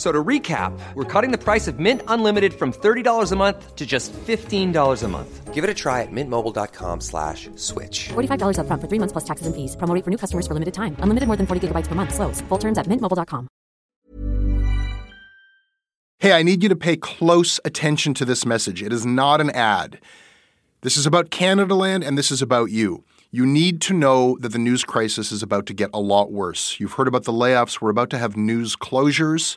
F- So to recap, we're cutting the price of Mint Unlimited from $30 a month to just $15 a month. Give it a try at mintmobile.com slash switch. $45 upfront for three months plus taxes and fees. Promo for new customers for limited time. Unlimited more than 40 gigabytes per month. Slows. Full terms at mintmobile.com. Hey, I need you to pay close attention to this message. It is not an ad. This is about Canada Land and this is about you. You need to know that the news crisis is about to get a lot worse. You've heard about the layoffs. We're about to have news closures,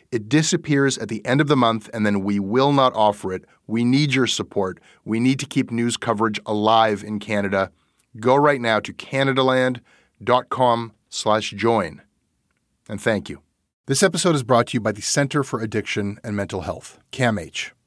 It disappears at the end of the month, and then we will not offer it. We need your support. We need to keep news coverage alive in Canada. Go right now to canadaland.com slash join. And thank you. This episode is brought to you by the Center for Addiction and Mental Health, CAMH.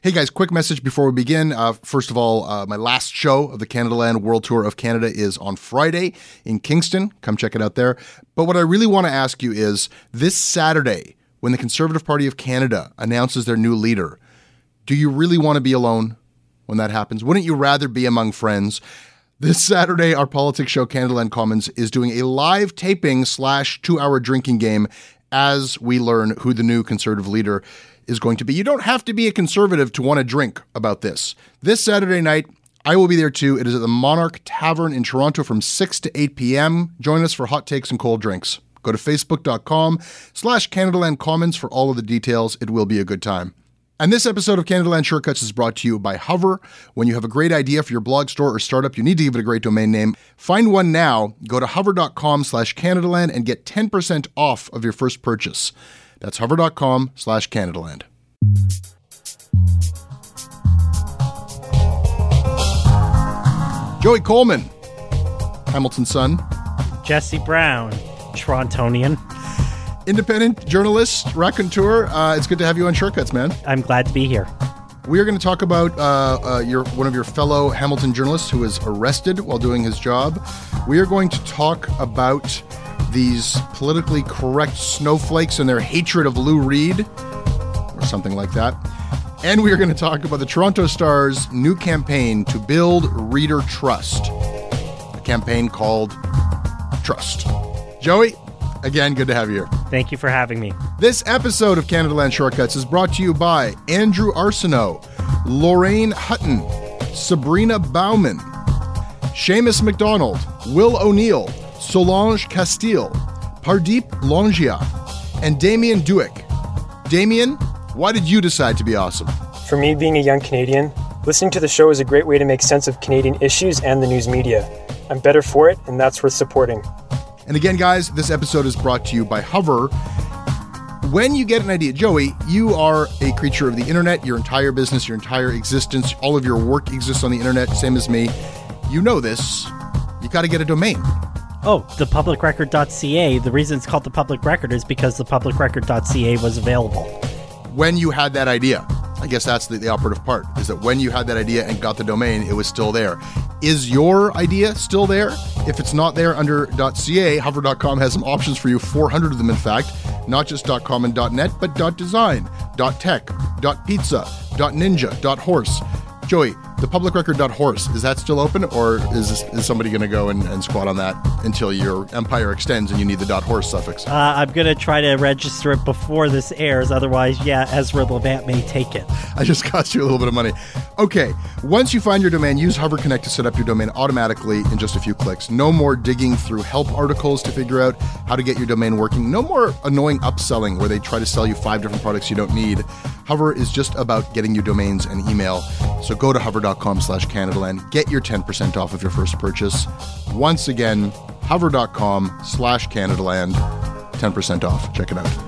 Hey guys, quick message before we begin. Uh, first of all, uh, my last show of the Canada Land World Tour of Canada is on Friday in Kingston. Come check it out there. But what I really want to ask you is this Saturday, when the Conservative Party of Canada announces their new leader, do you really want to be alone when that happens? Wouldn't you rather be among friends? This Saturday, our politics show, Canada Land Commons, is doing a live taping slash two hour drinking game as we learn who the new Conservative leader is going to be. You don't have to be a conservative to want to drink about this. This Saturday night, I will be there too. It is at the Monarch Tavern in Toronto from 6 to 8 p.m. Join us for hot takes and cold drinks. Go to facebook.com slash Canadaland Commons for all of the details. It will be a good time. And this episode of Canadaland Shortcuts is brought to you by Hover. When you have a great idea for your blog store or startup, you need to give it a great domain name. Find one now. Go to hover.com slash Canadaland and get 10% off of your first purchase. That's hover.com slash Canadaland. Joey Coleman, Hamiltonian, Jesse Brown, Torontonian. independent journalist, raconteur. Uh, it's good to have you on Shortcuts, man. I'm glad to be here. We are going to talk about uh, uh, your one of your fellow Hamilton journalists who was arrested while doing his job. We are going to talk about these politically correct snowflakes and their hatred of Lou Reed, or something like that. And we are going to talk about the Toronto Star's new campaign to build reader trust, a campaign called Trust. Joey, again, good to have you here. Thank you for having me. This episode of Canada Land Shortcuts is brought to you by Andrew Arsenault, Lorraine Hutton, Sabrina Bauman, Seamus McDonald, Will O'Neill, Solange Castile, Pardeep Longia, and Damien Duick. Damien, why did you decide to be awesome? For me, being a young Canadian, listening to the show is a great way to make sense of Canadian issues and the news media. I'm better for it, and that's worth supporting. And again, guys, this episode is brought to you by Hover. When you get an idea, Joey, you are a creature of the internet. Your entire business, your entire existence, all of your work exists on the internet, same as me. You know this. You got to get a domain. Oh, the publicrecord.ca. The reason it's called the public record is because the publicrecord.ca was available. When you had that idea, I guess that's the, the operative part is that when you had that idea and got the domain, it was still there. Is your idea still there? If it's not there under .ca, hover.com has some options for you, 400 of them in fact, not just .com and .net, but .design, .tech, .pizza, .ninja, .horse. Joey, the public record horse is that still open or is, this, is somebody going to go and, and squat on that until your empire extends and you need the dot .horse suffix? Uh, I'm going to try to register it before this airs. Otherwise, yeah, Ezra Levant may take it. I just cost you a little bit of money. Okay, once you find your domain, use Hover Connect to set up your domain automatically in just a few clicks. No more digging through help articles to figure out how to get your domain working. No more annoying upselling where they try to sell you five different products you don't need. Hover is just about getting you domains and email. So go to hover.com slash Canadaland. Get your 10% off of your first purchase. Once again, hover.com slash Canadaland. 10% off. Check it out.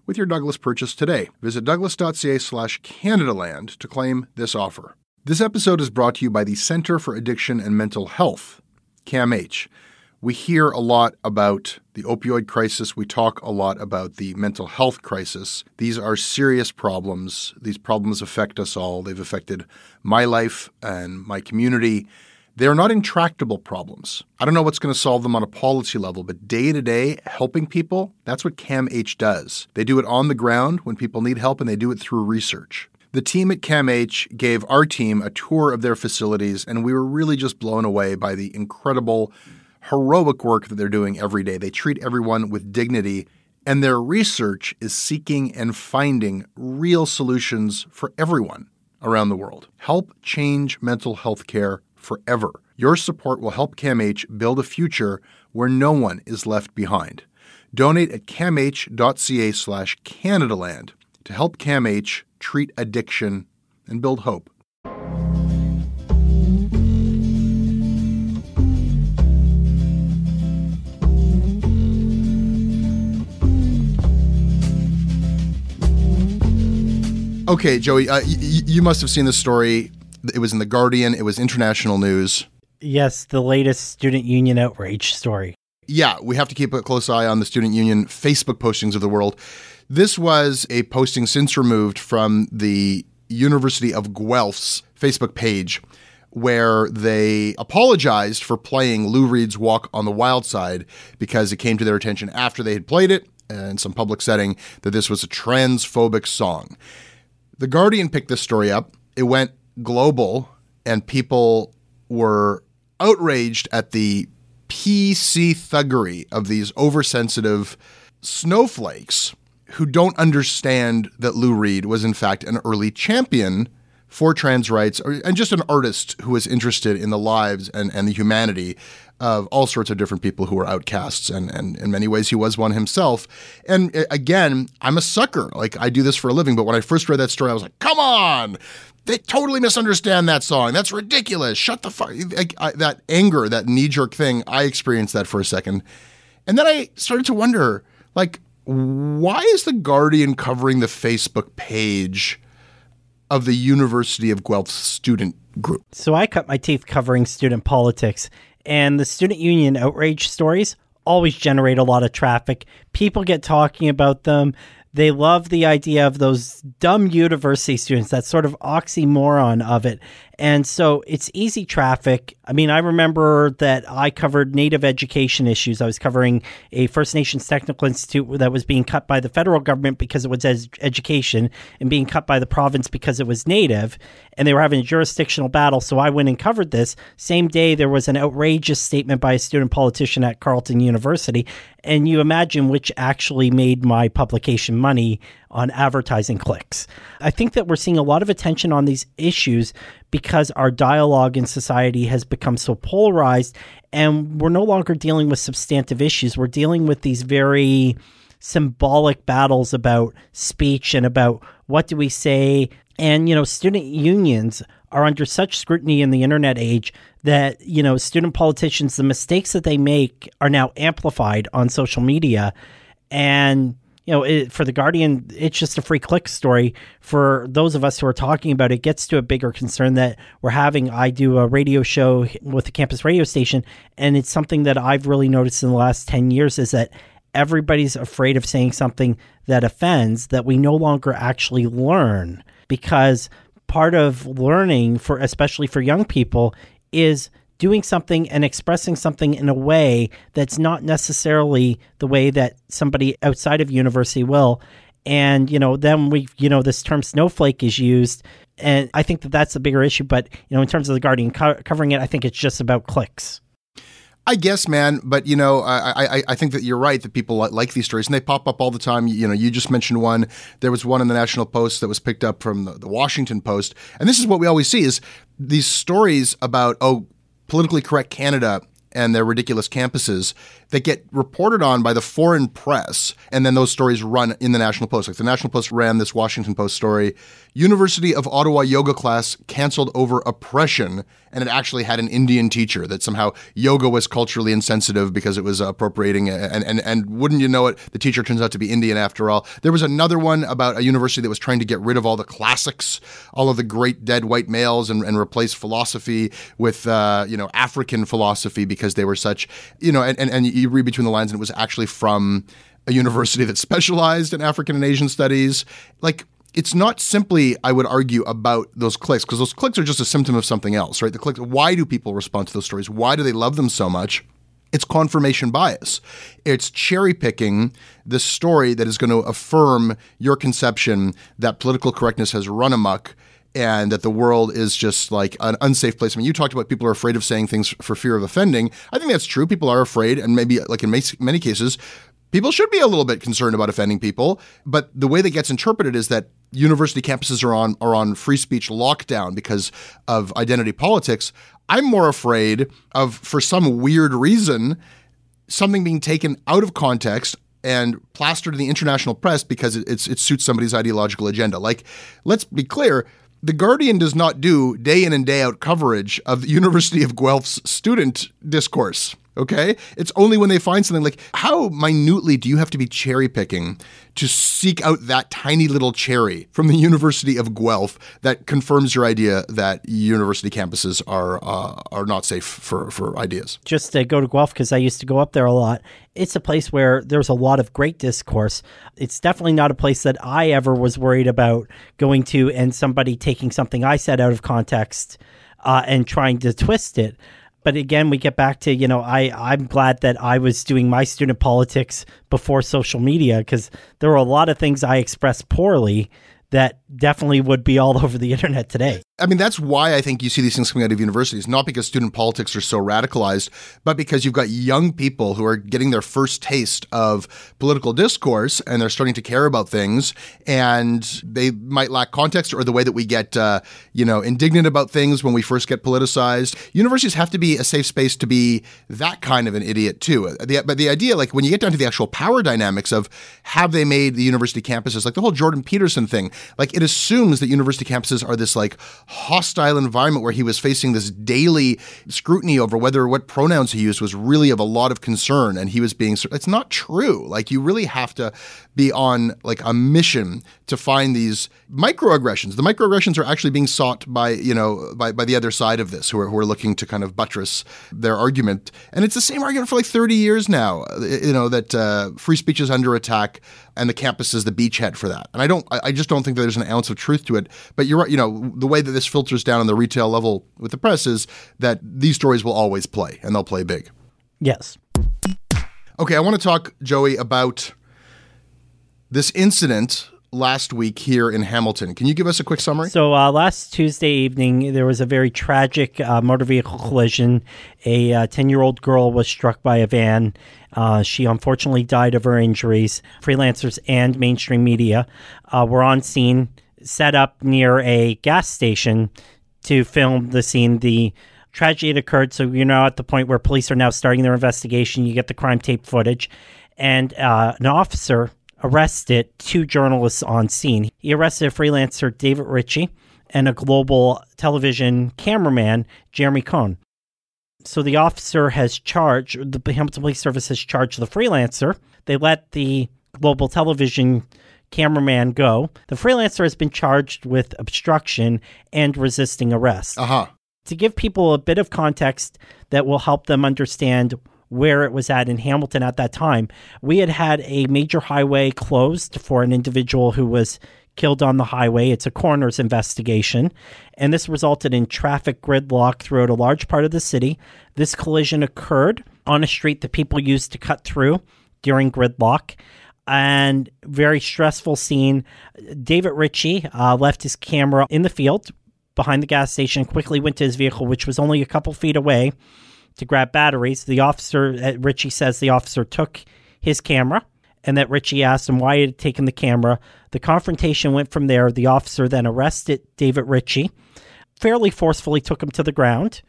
with your Douglas purchase today. Visit douglas.ca slash Canadaland to claim this offer. This episode is brought to you by the Center for Addiction and Mental Health, CAMH. We hear a lot about the opioid crisis. We talk a lot about the mental health crisis. These are serious problems. These problems affect us all. They've affected my life and my community. They are not intractable problems. I don't know what's going to solve them on a policy level, but day to day, helping people, that's what CAMH does. They do it on the ground when people need help, and they do it through research. The team at CAMH gave our team a tour of their facilities, and we were really just blown away by the incredible, heroic work that they're doing every day. They treat everyone with dignity, and their research is seeking and finding real solutions for everyone around the world. Help change mental health care forever. Your support will help CAMH build a future where no one is left behind. Donate at camh.ca slash Canadaland to help CAMH treat addiction and build hope. Okay, Joey, uh, y- you must have seen the story. It was in The Guardian, it was international news. Yes, the latest student union outrage story. Yeah, we have to keep a close eye on the student union Facebook postings of the world. This was a posting since removed from the University of Guelph's Facebook page where they apologized for playing Lou Reed's Walk on the Wild Side because it came to their attention after they had played it in some public setting that this was a transphobic song. The Guardian picked this story up. It went global, and people were outraged at the PC thuggery of these oversensitive snowflakes who don't understand that Lou Reed was, in fact, an early champion for trans rights and just an artist who was interested in the lives and, and the humanity of all sorts of different people who were outcasts. And, and in many ways, he was one himself. And uh, again, I'm a sucker. Like, I do this for a living. But when I first read that story, I was like, come on. They totally misunderstand that song. That's ridiculous. Shut the fuck. That anger, that knee jerk thing, I experienced that for a second. And then I started to wonder, like, why is the Guardian covering the Facebook page of the University of Guelph's student group? So I cut my teeth covering student politics, and the student union outrage stories always generate a lot of traffic. People get talking about them. They love the idea of those dumb university students, that sort of oxymoron of it. And so it's easy traffic. I mean, I remember that I covered Native education issues. I was covering a First Nations Technical Institute that was being cut by the federal government because it was ed- education and being cut by the province because it was Native. And they were having a jurisdictional battle. So I went and covered this. Same day, there was an outrageous statement by a student politician at Carleton University. And you imagine which actually made my publication money on advertising clicks. I think that we're seeing a lot of attention on these issues because our dialogue in society has become so polarized and we're no longer dealing with substantive issues. We're dealing with these very symbolic battles about speech and about what do we say. And, you know, student unions are under such scrutiny in the internet age that, you know, student politicians, the mistakes that they make are now amplified on social media. And you know, it, for the Guardian, it's just a free click story. For those of us who are talking about it, it gets to a bigger concern that we're having. I do a radio show with the campus radio station, and it's something that I've really noticed in the last 10 years is that everybody's afraid of saying something that offends that we no longer actually learn because part of learning for especially for young people is doing something and expressing something in a way that's not necessarily the way that somebody outside of university will. And you know then we you know this term snowflake is used. And i think that that's a bigger issue. But you know in terms of the guardian co- covering it i think it's just about clicks. I guess, man, but you know, I, I I think that you're right that people like these stories and they pop up all the time. You know, you just mentioned one. There was one in the National Post that was picked up from the, the Washington Post, and this is what we always see: is these stories about oh politically correct Canada and their ridiculous campuses that get reported on by the foreign press, and then those stories run in the National Post. Like the National Post ran this Washington Post story University of Ottawa yoga class canceled over oppression, and it actually had an Indian teacher that somehow yoga was culturally insensitive because it was appropriating, and, and, and wouldn't you know it, the teacher turns out to be Indian after all. There was another one about a university that was trying to get rid of all the classics, all of the great dead white males, and, and replace philosophy with, uh, you know, African philosophy because they were such, you know, and, and, and you read between the lines, and it was actually from a university that specialized in African and Asian studies. Like, it's not simply, I would argue, about those clicks, because those clicks are just a symptom of something else, right? The clicks, why do people respond to those stories? Why do they love them so much? It's confirmation bias. It's cherry picking the story that is going to affirm your conception that political correctness has run amok and that the world is just like an unsafe place. I mean, you talked about people are afraid of saying things for fear of offending. I think that's true. People are afraid, and maybe, like in many cases, people should be a little bit concerned about offending people. But the way that gets interpreted is that university campuses are on are on free speech lockdown because of identity politics. I'm more afraid of, for some weird reason, something being taken out of context and plastered in the international press because it, it suits somebody's ideological agenda. Like, let's be clear. The Guardian does not do day in and day out coverage of the University of Guelph's student discourse. Okay? It's only when they find something like how minutely do you have to be cherry picking to seek out that tiny little cherry from the University of Guelph that confirms your idea that university campuses are uh, are not safe for, for ideas? Just to go to Guelph because I used to go up there a lot. It's a place where there's a lot of great discourse. It's definitely not a place that I ever was worried about going to and somebody taking something I said out of context uh, and trying to twist it but again we get back to you know i i'm glad that i was doing my student politics before social media because there were a lot of things i expressed poorly that definitely would be all over the internet today I mean, that's why I think you see these things coming out of universities, not because student politics are so radicalized, but because you've got young people who are getting their first taste of political discourse and they're starting to care about things and they might lack context or the way that we get, uh, you know, indignant about things when we first get politicized. Universities have to be a safe space to be that kind of an idiot too. The, but the idea, like when you get down to the actual power dynamics of have they made the university campuses, like the whole Jordan Peterson thing, like it assumes that university campuses are this like hostile environment where he was facing this daily scrutiny over whether what pronouns he used was really of a lot of concern and he was being it's not true. Like you really have to be on like a mission to find these microaggressions. The microaggressions are actually being sought by you know by, by the other side of this who are, who are looking to kind of buttress their argument. And it's the same argument for like 30 years now you know that uh, free speech is under attack and the campus is the beachhead for that and i don't i just don't think that there's an ounce of truth to it but you're right you know the way that this filters down on the retail level with the press is that these stories will always play and they'll play big. Yes. Okay, I want to talk, Joey, about this incident last week here in Hamilton. Can you give us a quick summary? So uh, last Tuesday evening, there was a very tragic uh, motor vehicle collision. A 10 year old girl was struck by a van. Uh, she unfortunately died of her injuries. Freelancers and mainstream media uh, were on scene, set up near a gas station to film the scene. The tragedy had occurred, so you're now at the point where police are now starting their investigation. You get the crime tape footage, and uh, an officer arrested two journalists on scene. He arrested a freelancer David Ritchie and a global television cameraman, Jeremy Cohn. So the officer has charged, the Hamilton Police Service has charged the freelancer. They let the global television cameraman go. The freelancer has been charged with obstruction and resisting arrest. Uh huh. To give people a bit of context that will help them understand where it was at in Hamilton at that time. We had had a major highway closed for an individual who was killed on the highway. It's a coroner's investigation, and this resulted in traffic gridlock throughout a large part of the city. This collision occurred on a street that people used to cut through during gridlock. And very stressful scene. David Ritchie uh, left his camera in the field behind the gas station, quickly went to his vehicle, which was only a couple feet away to grab batteries. The officer, uh, Ritchie says the officer took his camera and that Ritchie asked him why he had taken the camera. The confrontation went from there. The officer then arrested David Ritchie, fairly forcefully took him to the ground.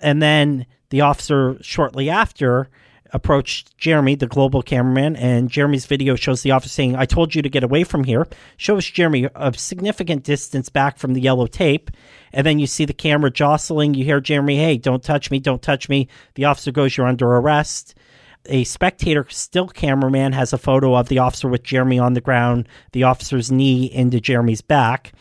And then the officer, shortly after, approached Jeremy, the global cameraman, and Jeremy's video shows the officer saying, I told you to get away from here. Shows Jeremy a significant distance back from the yellow tape. And then you see the camera jostling. You hear Jeremy, hey, don't touch me, don't touch me. The officer goes, You're under arrest. A spectator still cameraman has a photo of the officer with Jeremy on the ground, the officer's knee into Jeremy's back.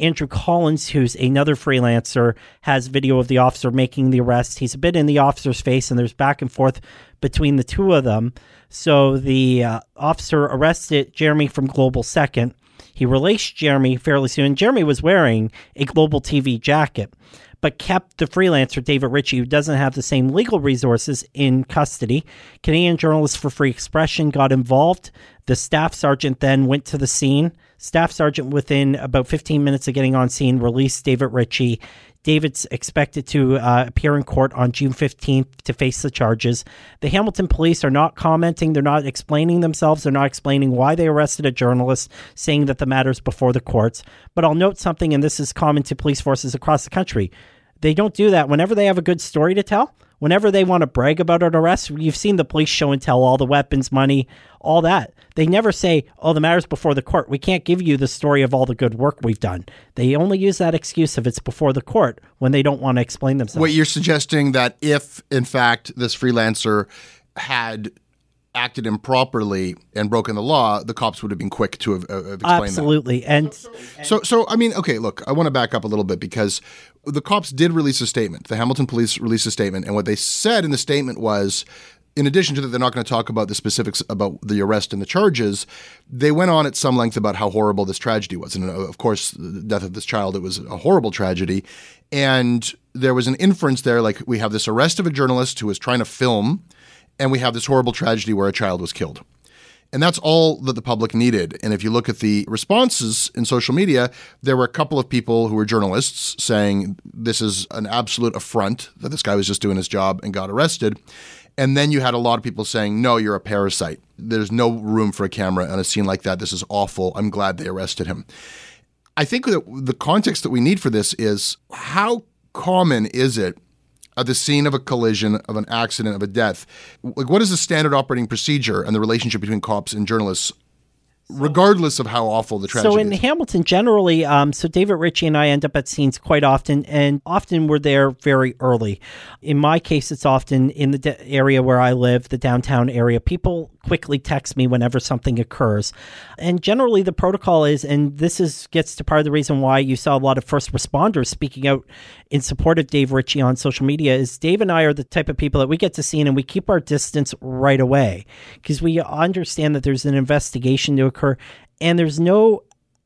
Andrew Collins, who's another freelancer, has video of the officer making the arrest. He's a bit in the officer's face, and there's back and forth between the two of them. So the uh, officer arrested Jeremy from Global Second. He released Jeremy fairly soon. Jeremy was wearing a Global TV jacket, but kept the freelancer David Ritchie, who doesn't have the same legal resources, in custody. Canadian Journalists for Free Expression got involved. The staff sergeant then went to the scene. Staff sergeant, within about 15 minutes of getting on scene, released David Ritchie. David's expected to uh, appear in court on June 15th to face the charges. The Hamilton police are not commenting. They're not explaining themselves. They're not explaining why they arrested a journalist, saying that the matter's before the courts. But I'll note something, and this is common to police forces across the country. They don't do that whenever they have a good story to tell. Whenever they want to brag about an arrest, you've seen the police show and tell all the weapons, money, all that. They never say, oh, the matter's before the court. We can't give you the story of all the good work we've done. They only use that excuse if it's before the court when they don't want to explain themselves. Wait, you're suggesting that if, in fact, this freelancer had acted improperly and broken the law, the cops would have been quick to have, uh, have explained Absolutely. that. And So, so I mean, okay, look, I want to back up a little bit because the cops did release a statement. The Hamilton police released a statement, and what they said in the statement was. In addition to that, they're not going to talk about the specifics about the arrest and the charges. They went on at some length about how horrible this tragedy was. And uh, of course, the death of this child, it was a horrible tragedy. And there was an inference there like we have this arrest of a journalist who was trying to film and we have this horrible tragedy where a child was killed. And that's all that the public needed. And if you look at the responses in social media, there were a couple of people who were journalists saying this is an absolute affront that this guy was just doing his job and got arrested. And then you had a lot of people saying, no, you're a parasite. There's no room for a camera on a scene like that. This is awful. I'm glad they arrested him. I think that the context that we need for this is how common is it at the scene of a collision, of an accident, of a death? Like, what is the standard operating procedure and the relationship between cops and journalists, regardless of how awful the tragedy so in is? Hamilton, generally, um, so David Ritchie and I end up at scenes quite often, and often we're there very early. In my case, it's often in the de- area where I live, the downtown area. People quickly text me whenever something occurs, and generally the protocol is, and this is gets to part of the reason why you saw a lot of first responders speaking out in support of Dave Ritchie on social media. Is Dave and I are the type of people that we get to scene and we keep our distance right away because we understand that there's an investigation to occur, and there's no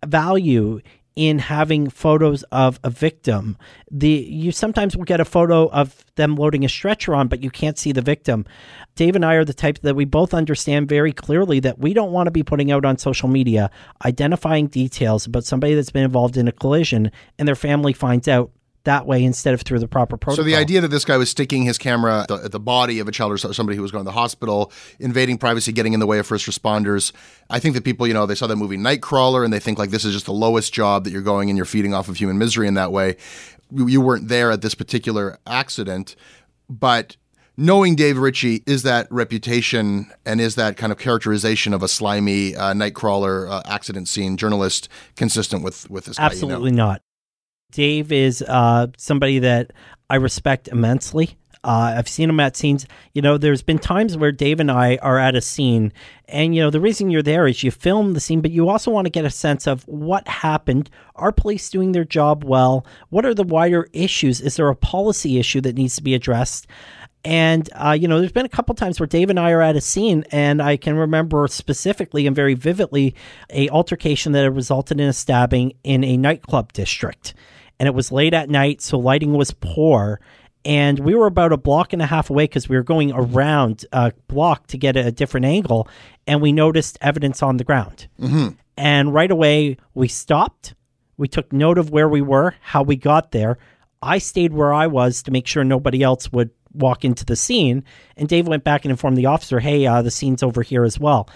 value in having photos of a victim. The you sometimes will get a photo of them loading a stretcher on, but you can't see the victim. Dave and I are the type that we both understand very clearly that we don't want to be putting out on social media identifying details about somebody that's been involved in a collision and their family finds out that way instead of through the proper protocol. So the idea that this guy was sticking his camera at the, at the body of a child or somebody who was going to the hospital, invading privacy, getting in the way of first responders. I think that people, you know, they saw that movie Nightcrawler and they think like this is just the lowest job that you're going and you're feeding off of human misery in that way. You, you weren't there at this particular accident, but knowing Dave Ritchie is that reputation and is that kind of characterization of a slimy uh, Nightcrawler uh, accident scene journalist consistent with with this guy, you know? Absolutely not. Dave is uh, somebody that I respect immensely. Uh, I've seen him at scenes. You know, there's been times where Dave and I are at a scene, and you know, the reason you're there is you film the scene, but you also want to get a sense of what happened. Are police doing their job well? What are the wider issues? Is there a policy issue that needs to be addressed? And uh, you know, there's been a couple times where Dave and I are at a scene, and I can remember specifically and very vividly a altercation that had resulted in a stabbing in a nightclub district, and it was late at night, so lighting was poor. And we were about a block and a half away because we were going around a block to get a different angle, and we noticed evidence on the ground. And right away, we stopped. We took note of where we were, how we got there. I stayed where I was to make sure nobody else would walk into the scene. And Dave went back and informed the officer, hey, uh, the scene's over here as well.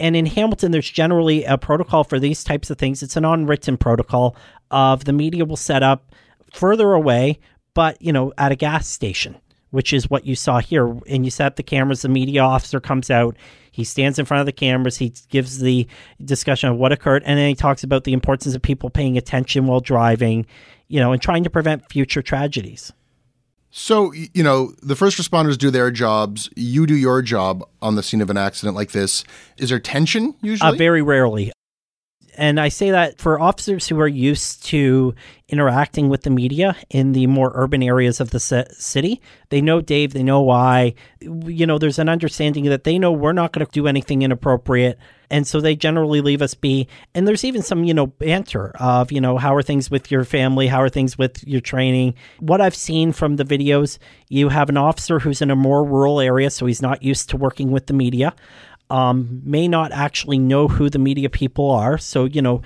And in Hamilton, there's generally a protocol for these types of things. It's an unwritten protocol of the media will set up further away, but, you know, at a gas station, which is what you saw here. And you set up the cameras, the media officer comes out, he stands in front of the cameras, he gives the discussion of what occurred, and then he talks about the importance of people paying attention while driving, you know, and trying to prevent future tragedies. So, you know, the first responders do their jobs. You do your job on the scene of an accident like this. Is there tension usually? Uh, very rarely. And I say that for officers who are used to interacting with the media in the more urban areas of the ci- city, they know Dave, they know why. You know, there's an understanding that they know we're not going to do anything inappropriate. And so they generally leave us be. And there's even some, you know, banter of, you know, how are things with your family? How are things with your training? What I've seen from the videos, you have an officer who's in a more rural area, so he's not used to working with the media um, may not actually know who the media people are. So, you know,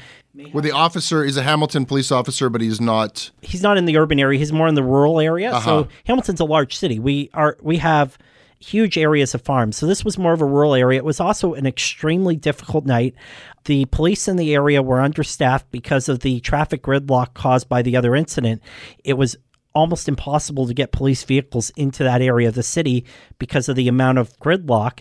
Where the officer is a Hamilton police officer, but he's not. he's not in the urban area, he's more in the rural area. Uh-huh. So, Hamilton's a large city. We are we have huge areas of farms. So, this was more of a rural area. It was also an extremely difficult night. The police in the area were understaffed because of the traffic gridlock caused by the other incident. It was almost impossible to get police vehicles into that area of the city because of the amount of gridlock.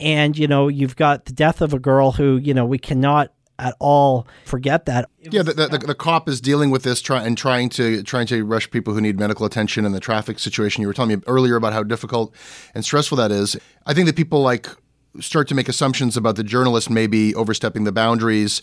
And, you know, you've got the death of a girl who, you know, we cannot at all forget that. Yeah, the, the, the, the cop is dealing with this try, and trying to trying to rush people who need medical attention and the traffic situation. You were telling me earlier about how difficult and stressful that is. I think that people like start to make assumptions about the journalist maybe overstepping the boundaries.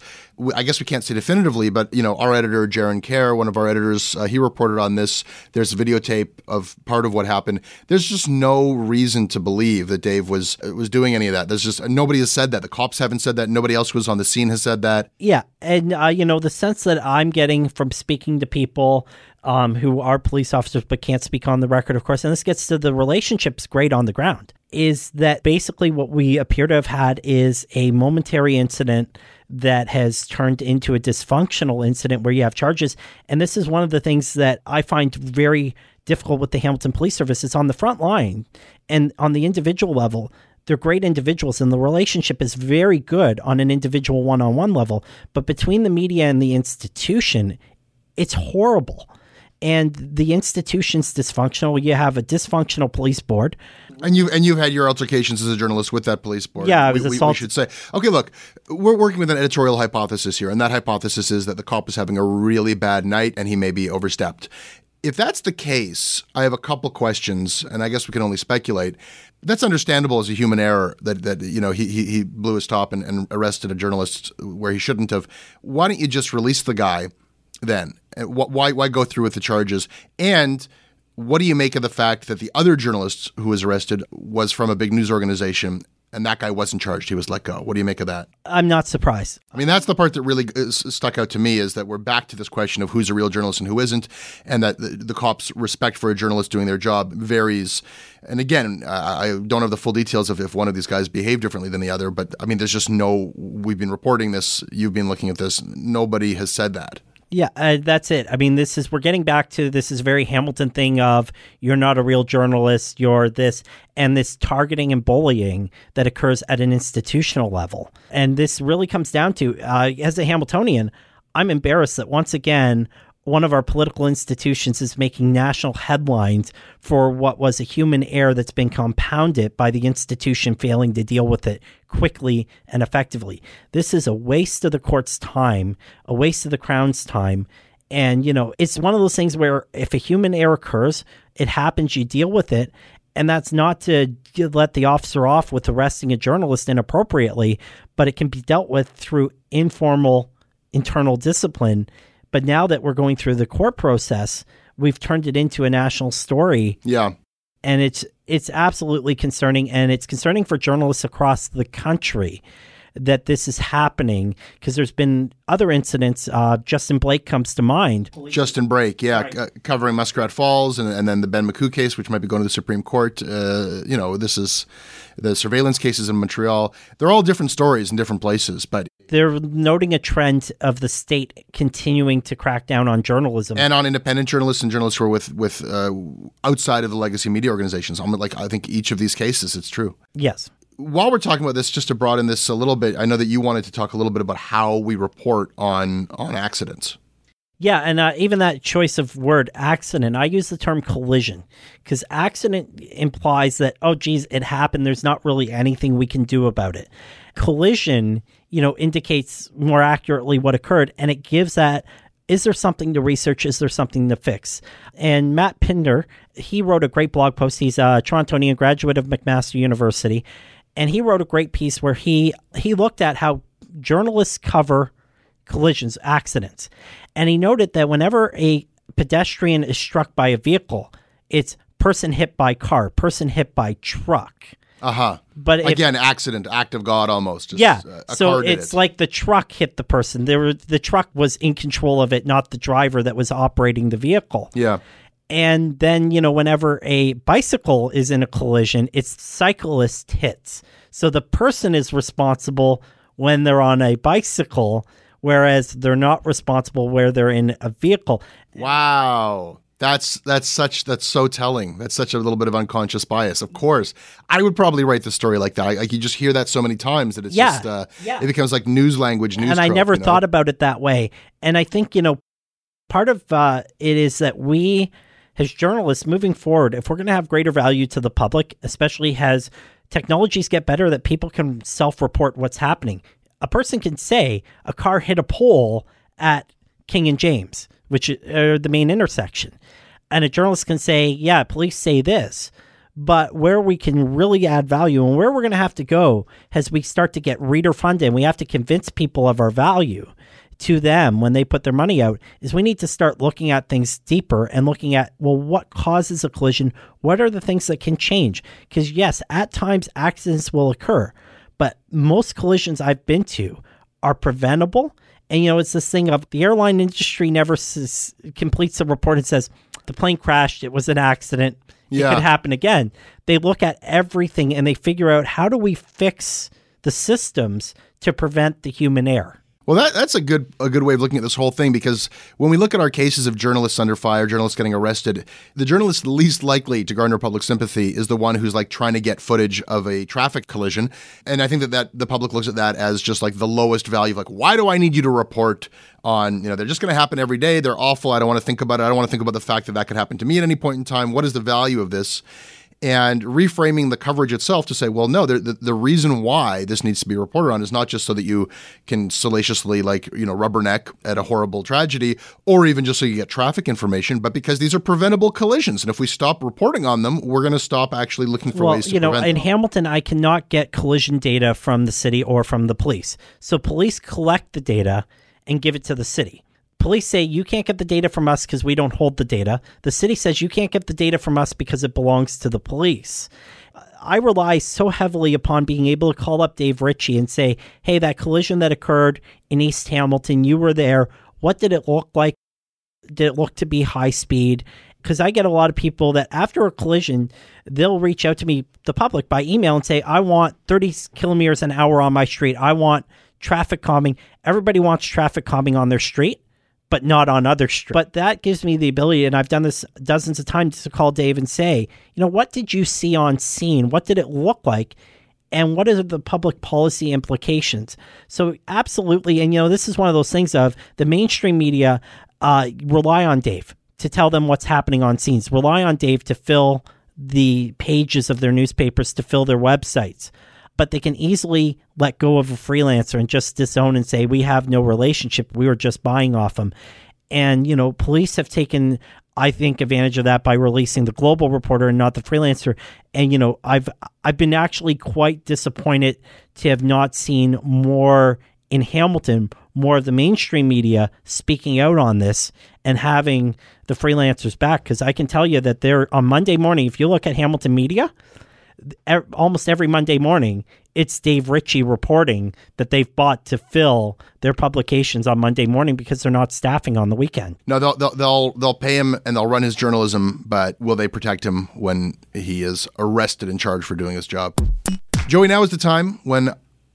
I guess we can't say definitively, but you know, our editor Jaren Kerr, one of our editors, uh, he reported on this. There's a videotape of part of what happened. There's just no reason to believe that Dave was uh, was doing any of that. There's just nobody has said that. The cops haven't said that. Nobody else who was on the scene has said that. Yeah, and uh, you know the sense that I'm getting from speaking to people um, who are police officers but can't speak on the record, of course, and this gets to the relationships great on the ground, is that basically what we appear to have had is a momentary incident that has turned into a dysfunctional incident where you have charges, and this is one of the things that I find very difficult with the Hamilton Police Service. It's on the front line and on the individual level they're great individuals and the relationship is very good on an individual one-on-one level. But between the media and the institution it's horrible. And the institution's dysfunctional. You have a dysfunctional police board And you and you've had your altercations as a journalist with that police board. Yeah, I we, was we- we should say. Okay, look, we're working with an editorial hypothesis here, and that hypothesis is that the cop is having a really bad night and he may be overstepped. If that's the case, I have a couple questions, and I guess we can only speculate. That's understandable as a human error that, that you know he, he, he blew his top and, and arrested a journalist where he shouldn't have. Why don't you just release the guy then? Why why go through with the charges? And what do you make of the fact that the other journalist who was arrested was from a big news organization and that guy wasn't charged. He was let go. What do you make of that? I'm not surprised. I mean, that's the part that really uh, stuck out to me is that we're back to this question of who's a real journalist and who isn't, and that the, the cops' respect for a journalist doing their job varies. And again, I I don't have the full details of if one of these guys behaved differently than the other, but I mean, there's just no. We've been reporting this. You've been looking at this. Nobody has said that. Yeah, uh, that's it. I mean, this is we're getting back to this is very Hamilton thing of you're not a real journalist, you're this, and this targeting and bullying that occurs at an institutional level. And this really comes down to, uh, as a Hamiltonian, I'm embarrassed that once again one of our political institutions is making national headlines for what was a human error that's been compounded by the institution failing to deal with it quickly and effectively. This is a waste of the court's time, a waste of the crown's time. And, you know, it's one of those things where if a human error occurs, it happens, you deal with it. And that's not to let the officer off with arresting a journalist inappropriately, but it can be dealt with through informal internal discipline but now that we're going through the court process, we've turned it into a national story. Yeah. And it's it's absolutely concerning and it's concerning for journalists across the country that this is happening because there's been other incidents. Uh, Justin Brake comes to mind. Justin Brake, yeah, c- covering Muskrat Falls, and, and then the Ben Makuch case, which might be going to the Supreme Court. Uh, you know, this is the surveillance cases in Montreal. They're all different stories in different places, but They're noting a trend of the state continuing to crack down on journalism. and on independent journalists and journalists who are with with uh, outside of the legacy media organizations. I'm like, I think each of these cases, it's true. yes. While we're talking about this, just to broaden this a little bit, I know that you wanted to talk a little bit about how we report on on accidents. Yeah, and uh, even that choice of word accident, I use the term collision because accident implies that, oh, geez, it happened. There's not really anything we can do about it. Collision, you know, indicates more accurately what occurred and it gives that. Is there something to research? Is there something to fix? And Matt Pinder, he wrote a great blog post. He's a Torontonian graduate of McMaster University, and he wrote a great piece where he he looked at how journalists cover collisions, accidents. And he noted that whenever a pedestrian is struck by a vehicle, it's person hit by car, person hit by truck. Uh huh. But if, Again, accident, act of God, almost. Just, yeah, uh, so it's it. like the truck hit the person. There, were, the truck was in control of it, not the driver that was operating the vehicle. yeah. And then, you know, whenever a bicycle is in a collision, it's cyclist hits. So the person is responsible when they're on a bicycle, whereas they're not responsible where they're in a vehicle. Wow. That's that's such that's so telling. That's such a little bit of unconscious bias. Of course, I would probably write the story like that. Like you just hear that so many times that it's Yeah. just uh, Yeah. it becomes like news language. News and I never you know? thought about it that way. And I think, you know, part of uh, it is that we, as journalists, moving forward, if we're going to have greater value to the public, especially as technologies get better, that people can self report what's happening. A person can say a car hit a pole at King and James, which are the main intersection. And a journalist can say, yeah, police say this. But where we can really add value and where we're going to have to go as we start to get reader funded and we have to convince people of our value to them when they put their money out is we need to start looking at things deeper and looking at well what causes a collision what are the things that can change because yes at times accidents will occur but most collisions i've been to are preventable. And you know it's this thing of the airline industry never s- completes a report and says the plane crashed. It was an accident. Yeah. it could happen again. They look at everything and they figure out how do we fix the systems to prevent the human error Well, that, that's a good a good way of looking at this whole thing because when we look at our cases of journalists under fire, journalists getting arrested, the journalist least likely to garner public sympathy is the one who's like trying to get footage of a traffic collision, and I think that that the public looks at that as just like the lowest value. Of like, why do I need you to report on? You know, they're just going to happen every day. They're awful. I don't want to think about it. I don't want to think about the fact that that could happen to me at any point in time. What is the value of this? And reframing the coverage itself to say, well, no, the, the, the reason why this needs to be reported on is not just so that you can salaciously, like, you know, rubberneck at a horrible tragedy, or even just so you get traffic information, but because these are preventable collisions. And if we stop reporting on them, we're going to stop actually looking for well, ways to prevent well you know, in them. Hamilton, I cannot get collision data from the city or from the police. So police collect the data and give it to the city. Police say you can't get the data from us because we don't hold the data. The city says you can't get the data from us because it belongs to the police. I rely so heavily upon being able to call up Dave Ritchie and say, hey, that collision that occurred in East Hamilton, you were there. What did it look like? Did it look to be high speed? Because I get a lot of people that after a collision, they'll reach out to me, the public, by email and say, I want 30 kilometers an hour on my street. I want traffic calming. Everybody wants traffic calming on their street but not on other streets. But that gives me the ability, and I've done this dozens of times, to call Dave and say, you know, what did you see on scene? What did it look like? And what are the public policy implications? So, absolutely. And, you know, this is one of those things of the mainstream media uh, rely on Dave to tell them what's happening on scenes, rely on Dave to fill the pages of their newspapers, to fill their websites but they can easily let go of a freelancer and just disown and say, we have no relationship. We were just buying off them. And, you know, police have taken, I think, advantage of that by releasing the global reporter and not the freelancer. And, you know, I've, I've been actually quite disappointed to have not seen more in Hamilton, more of the mainstream media speaking out on this and having the freelancers back. Because I can tell you that they're on Monday morning, if you look at Hamilton media, almost every Monday morning, it's Dave Ritchie reporting that they've bought to fill their publications on Monday morning because they're not staffing on the weekend. No, they'll they'll they'll, they'll pay him and they'll run his journalism, but will they protect him when he is arrested and charged for doing his job? Joey, now is the time when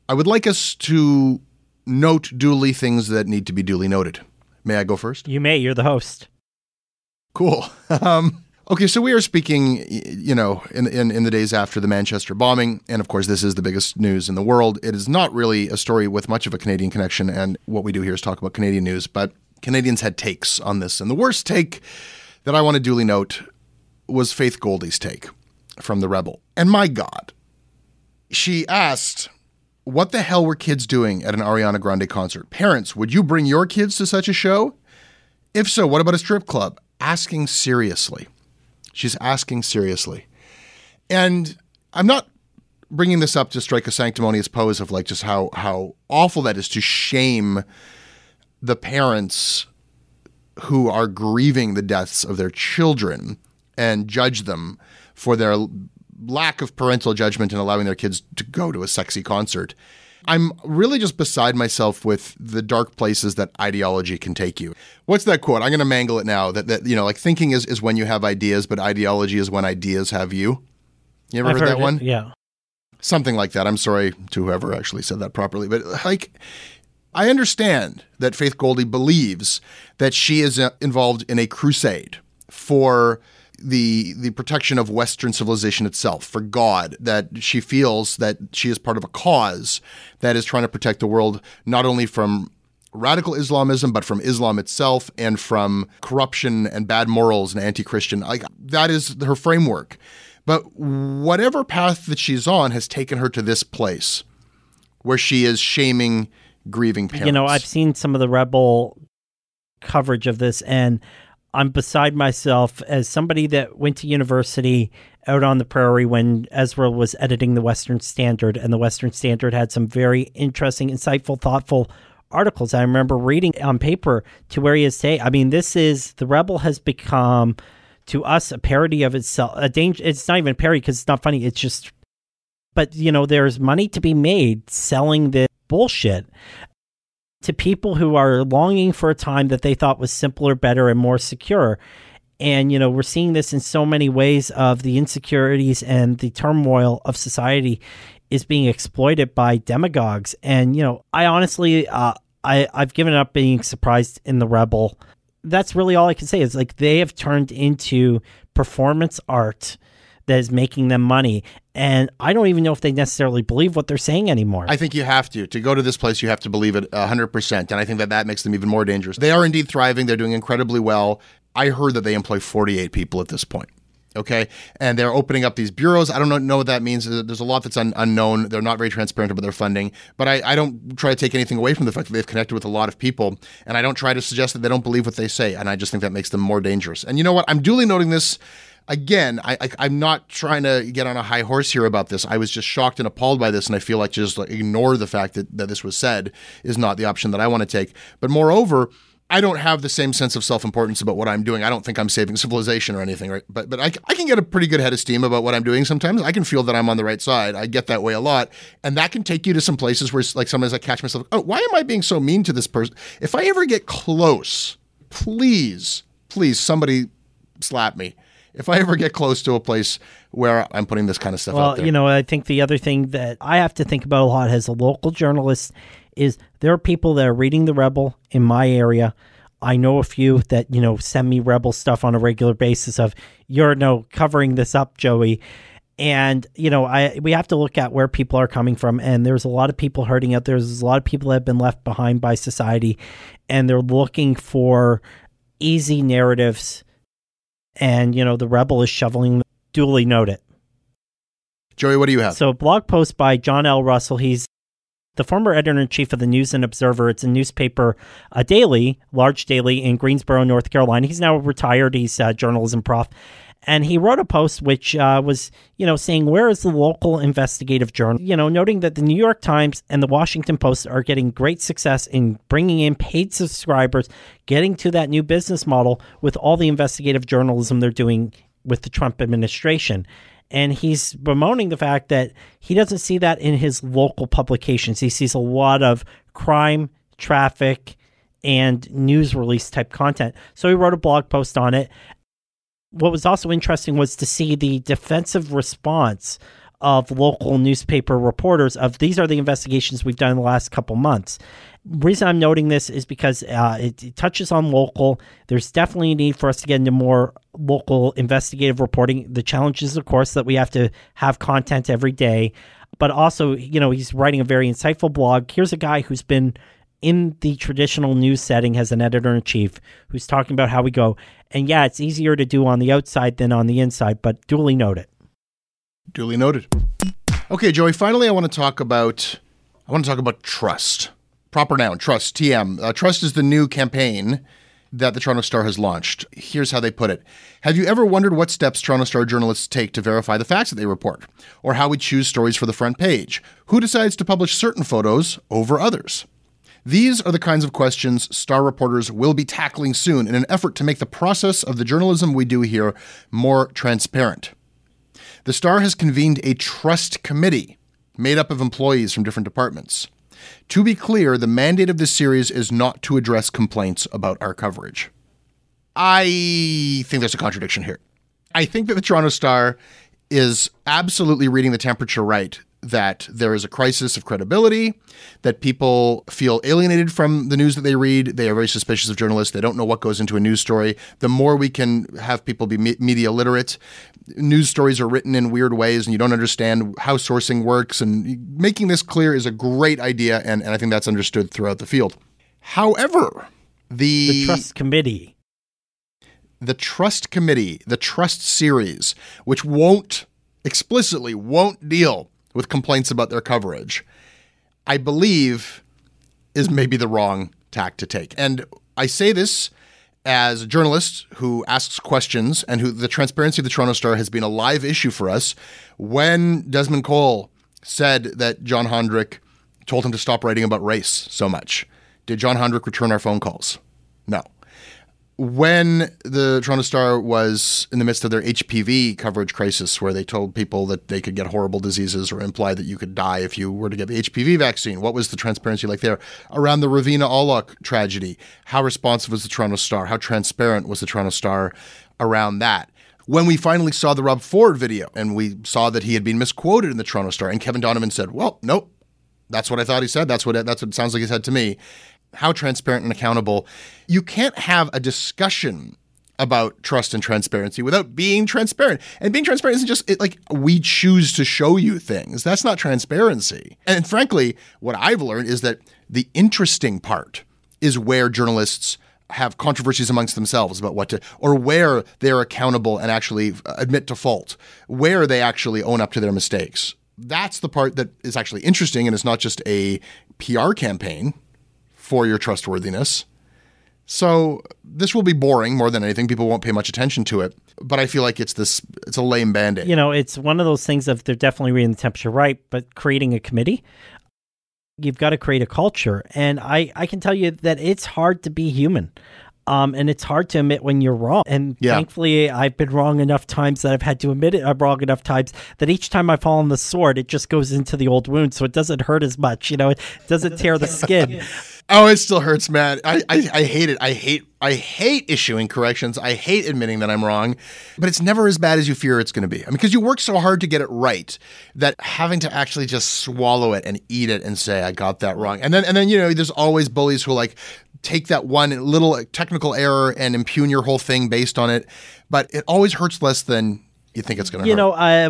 I would like us to note duly things that need to be duly noted. May I go first? You may. You're the host. Cool. Um, Okay, so we are speaking, you know, in, in, in the days after the Manchester bombing, and of course, this is the biggest news in the world. It is not really a story with much of a Canadian connection, and what we do here is talk about Canadian news, but Canadians had takes on this, and the worst take that I want to duly note was Faith Goldy's take from the Rebel. And my God, she asked, "What the hell were kids doing at an Ariana Grande concert? Parents, would you bring your kids to such a show? If so, what about a strip club?" Asking seriously. She's asking seriously. And I'm not bringing this up to strike a sanctimonious pose of like just how how awful that is to shame the parents who are grieving the deaths of their children and judge them for their lack of parental judgment in allowing their kids to go to a sexy concert. I'm really just beside myself with the dark places that ideology can take you. What's that quote? I'm going to mangle it now. That that you know, like thinking is is when you have ideas, but ideology is when ideas have you. You ever heard, heard that it, one? Yeah. Something like that. I'm sorry to whoever actually said that properly, but like I understand that Faith Goldy believes that she is uh, involved in a crusade for the the protection of Western civilization itself, for God, that she feels that she is part of a cause that is trying to protect the world not only from radical Islamism, but from Islam itself and from corruption and bad morals and anti-Christian. Like that is her framework. But whatever path that she's on has taken her to this place where she is shaming grieving parents. You know, I've seen some of the rebel coverage of this and I'm beside myself as somebody that went to university out on the prairie when Ezra was editing the Western Standard, and the Western Standard had some very interesting, insightful, thoughtful articles. I remember reading on paper to where he is saying, I mean, this is the Rebel has become to us a parody of itself. A danger. It's not even a parody because it's not funny. It's just, but you know, there's money to be made selling this bullshit to people who are longing for a time that they thought was simpler, better, and more secure. And, you know, we're seeing this in so many ways of the insecurities and the turmoil of society is being exploited by demagogues. And, you know, I honestly, uh, I, I've given up being surprised in the Rebel. That's really all I can say is like they have turned into performance art that is making them money. And I don't even know if they necessarily believe what they're saying anymore. I think you have to. To go to this place, you have to believe it 100%. And I think that that makes them even more dangerous. They are indeed thriving. They're doing incredibly well. I heard that they employ 48 people at this point. Okay. And they're opening up these bureaus. I don't know what that means. There's a lot that's un- unknown. They're not very transparent about their funding. But I, I don't try to take anything away from the fact that they've connected with a lot of people. And I don't try to suggest that they don't believe what they say. And I just think that makes them more dangerous. And you know what? I'm duly noting this again, I, I am not trying to get on a high horse here about this. I was just shocked and appalled by this, and I feel like just like ignore the fact that, that this was said is not the option that I want to take. But moreover, I don't have the same sense of self-importance about what I'm doing. I don't think I'm saving civilization or anything, right? But but I, I can get a pretty good head of steam about what I'm doing sometimes. I can feel that I'm on the right side. I get that way a lot, and that can take you to some places where, like, sometimes I catch myself. Oh, why am I being so mean to this person? If I ever get close, please, please, somebody slap me. If I ever get close to a place where I'm putting this kind of stuff out Well, there, you know, I think the other thing that I have to think about a lot as a local journalist is there are people that are reading the Rebel in my area. I know a few that you know send me Rebel stuff on a regular basis. Of you're no covering this up, Joey, and you know I we have to look at where people are coming from. And there's a lot of people hurting out there. There's a lot of people that have been left behind by society, and they're looking for easy narratives. And you know the Rebel is shoveling. Duly noted. It. Joey, what do you have? So, a blog post by John L. Russell. He's the former editor in chief of the News and Observer. It's a newspaper, a daily, large daily in Greensboro, North Carolina. He's now retired. He's a journalism prof. And he wrote a post which uh, was, you know, saying, Where is the local investigative journal? You know, noting that the New York Times and the Washington Post are getting great success in bringing in paid subscribers, getting to that new business model with all the investigative journalism they're doing with the Trump administration. And he's bemoaning the fact that he doesn't see that in his local publications. He sees a lot of crime, traffic, and news release type content. So he wrote a blog post on it. What was also interesting was to see the defensive response of local newspaper reporters of these are the investigations we've done in the last couple months. Reason I'm noting this is because uh, it, it touches on local. There's definitely a need for us to get into more local investigative reporting. The challenge is, of course, that we have to have content every day, but also, you know, he's writing a very insightful blog. Here's a guy who's been in the traditional news setting as an editor in chief who's talking about how we go. And yeah, it's easier to do on the outside than on the inside, but duly noted. Duly noted. Okay, Joey. Finally, I want to talk about. I want to talk about trust. Proper noun, trust. TM. Uh, trust is the new campaign that the Toronto Star has launched. Here's how they put it. Have you ever wondered what steps Toronto Star journalists take to verify the facts that they report? Or how we choose stories for the front page? Who decides to publish certain photos over others? These are the kinds of questions Star reporters will be tackling soon in an effort to make the process of the journalism we do here more transparent. The Star has convened a trust committee made up of employees from different departments. To be clear, the mandate of this series is not to address complaints about our coverage. I think there's a contradiction here. I think that the Toronto Star is absolutely reading the temperature right that there is a crisis of credibility, that people feel alienated from the news that they read. They are very suspicious of journalists. They don't know what goes into a news story. The more we can have people be me- media literate, news stories are written in weird ways and you don't understand how sourcing works. And making this clear is a great idea. And, and I think that's understood throughout the field. However, the, The Trust Committee. the trust committee, the trust series, which won't explicitly won't deal with complaints about their coverage, I believe is maybe the wrong tack to take. And I say this as a journalist who asks questions and who the transparency of the Toronto Star has been a live issue for us. When Desmond Cole said that John Honderich told him to stop writing about race so much, did John Honderich return our phone calls? No when the Toronto Star was in the midst of their HPV coverage crisis, where they told people that they could get horrible diseases or implied that you could die if you were to get the HPV vaccine, what was the transparency like there? Around the Raveena Aulakh tragedy, how responsive was the Toronto Star? How transparent was the Toronto Star around that? When we finally saw the Rob Ford video and we saw that he had been misquoted in the Toronto Star, and Kevin Donovan said, "Well, nope, that's what I thought he said. That's what that's what it sounds like he said to me." How transparent and accountable. You can't have a discussion about trust and transparency without being transparent. And being transparent isn't just it, like we choose to show you things. That's not transparency. And frankly, what I've learned is that the interesting part is where journalists have controversies amongst themselves about what to, or where they're accountable and actually uh, admit to fault, where they actually own up to their mistakes. That's the part that is actually interesting and it's not just a PR campaign for your trustworthiness. So this will be boring more than anything. People won't pay much attention to it. But I feel like it's this it's a lame band-aid. You know, it's one of those things of they're definitely reading the temperature right, but creating a committee. You've got to create a culture. And I, I can tell you that it's hard to be human. Um, and it's hard to admit when you're wrong. And Yeah. thankfully, I've been wrong enough times that I've had to admit it. I'm wrong enough times that each time I fall on the sword, it just goes into the old wound. So it doesn't hurt as much. You know, it doesn't tear the skin. Oh, it still hurts, man. I, I, I hate it. I hate I hate issuing corrections. I hate admitting that I'm wrong, but it's never as bad as you fear it's going to be. I mean, because you work so hard to get it right that having to actually just swallow it and eat it and say I got that wrong, and then and then you know there's always bullies who are like take that one little uh, technical error and impugn your whole thing based on it, but it always hurts less than you think it's going to You hurt. know, I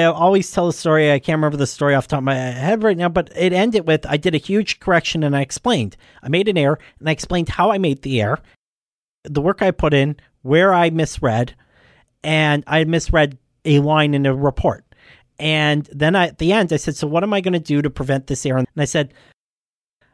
I always tell a story. I can't remember the story off the top of my head right now, but it ended with I did a huge correction and I explained. I made an error and I explained how I made the error, the work I put in, where I misread, and I misread a line in a report. And then I, at the end, I said, "So what am I going to do to prevent this error?" And I said,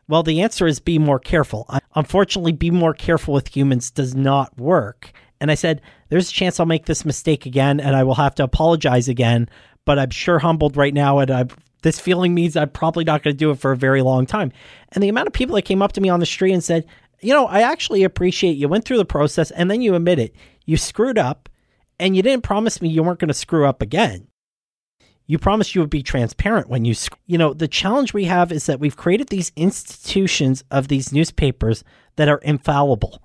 "Well, the answer is be more careful. Unfortunately, be more careful with humans does not work." And I said, "There's a chance I'll make this mistake again, and I will have to apologize again. But I'm sure humbled right now, and I'm, this feeling means I'm probably not going to do it for a very long time." And the amount of people that came up to me on the street and said, "You know, I actually appreciate you went through the process, and then you admit it. You screwed up, and you didn't promise me you weren't going to screw up again." You promised you would be transparent when you, sc- you know, the challenge we have is that we've created these institutions of these newspapers that are infallible.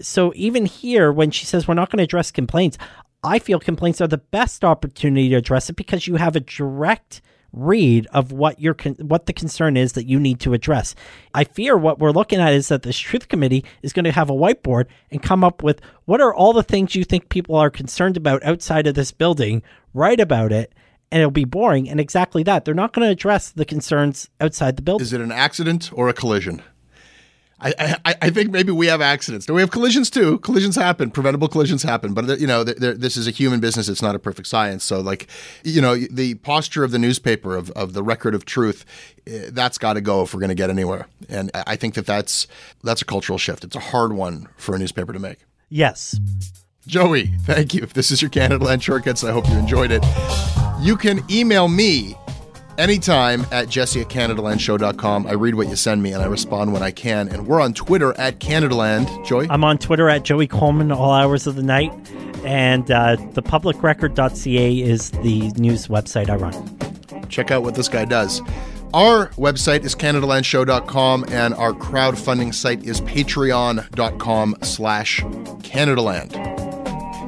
So even here, when she says we're not going to address complaints, I feel complaints are the best opportunity to address it because you have a direct read of what your con- what the concern is that you need to address. I fear what we're looking at is that this truth committee is going to have a whiteboard and come up with what are all the things you think people are concerned about outside of this building, write about it, and it'll be boring and exactly that. They're not going to address the concerns outside the building. Is it an accident or a collision? I, I, I think maybe we have accidents. No, we have collisions too. Collisions happen. Preventable collisions happen. But you know, th- th- this is a human business. It's not a perfect science. So, like, you know, the posture of the newspaper of, of the record of truth, eh, that's got to go if we're going to get anywhere. And I I think that that's that's a cultural shift. It's a hard one for a newspaper to make. yes. Joey, thank you. If this is your Canada Land Shortcuts, I hope you enjoyed it. You can email me anytime at jesse at CanadaLandShow.com. I read what you send me and I respond when I can. And we're on Twitter at CanadaLand. Joey? I'm on Twitter at Joey Coleman all hours of the night. And uh, the publicrecord.ca is the news website I run. Check out what this guy does. Our website is CanadaLandShow.com and our crowdfunding site is patreon.com slash CanadaLand.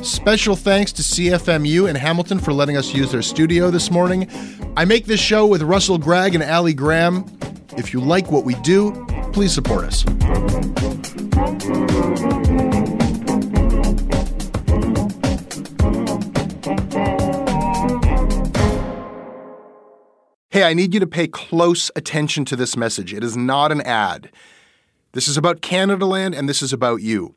Special thanks to CFMU in Hamilton for letting us use their studio this morning. I make this show with Russell Gregg and Ali Graham. If you like what we do, please support us. Hey, I need you to pay close attention to this message. It is not an ad. This is about Canada Land and this is about you.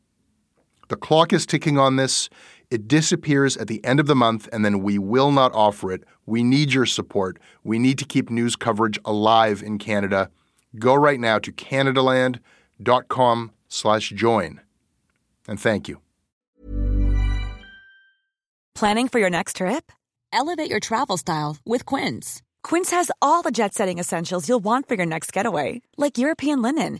The clock is ticking on this. It disappears at the end of the month, and then we will not offer it. We need your support. We need to keep news coverage alive in Canada. Go right now to canadaland.com slash join. And thank you. Planning for your next trip? Elevate your travel style with Quince. Quince has all the jet setting essentials you'll want for your next getaway, like European linen,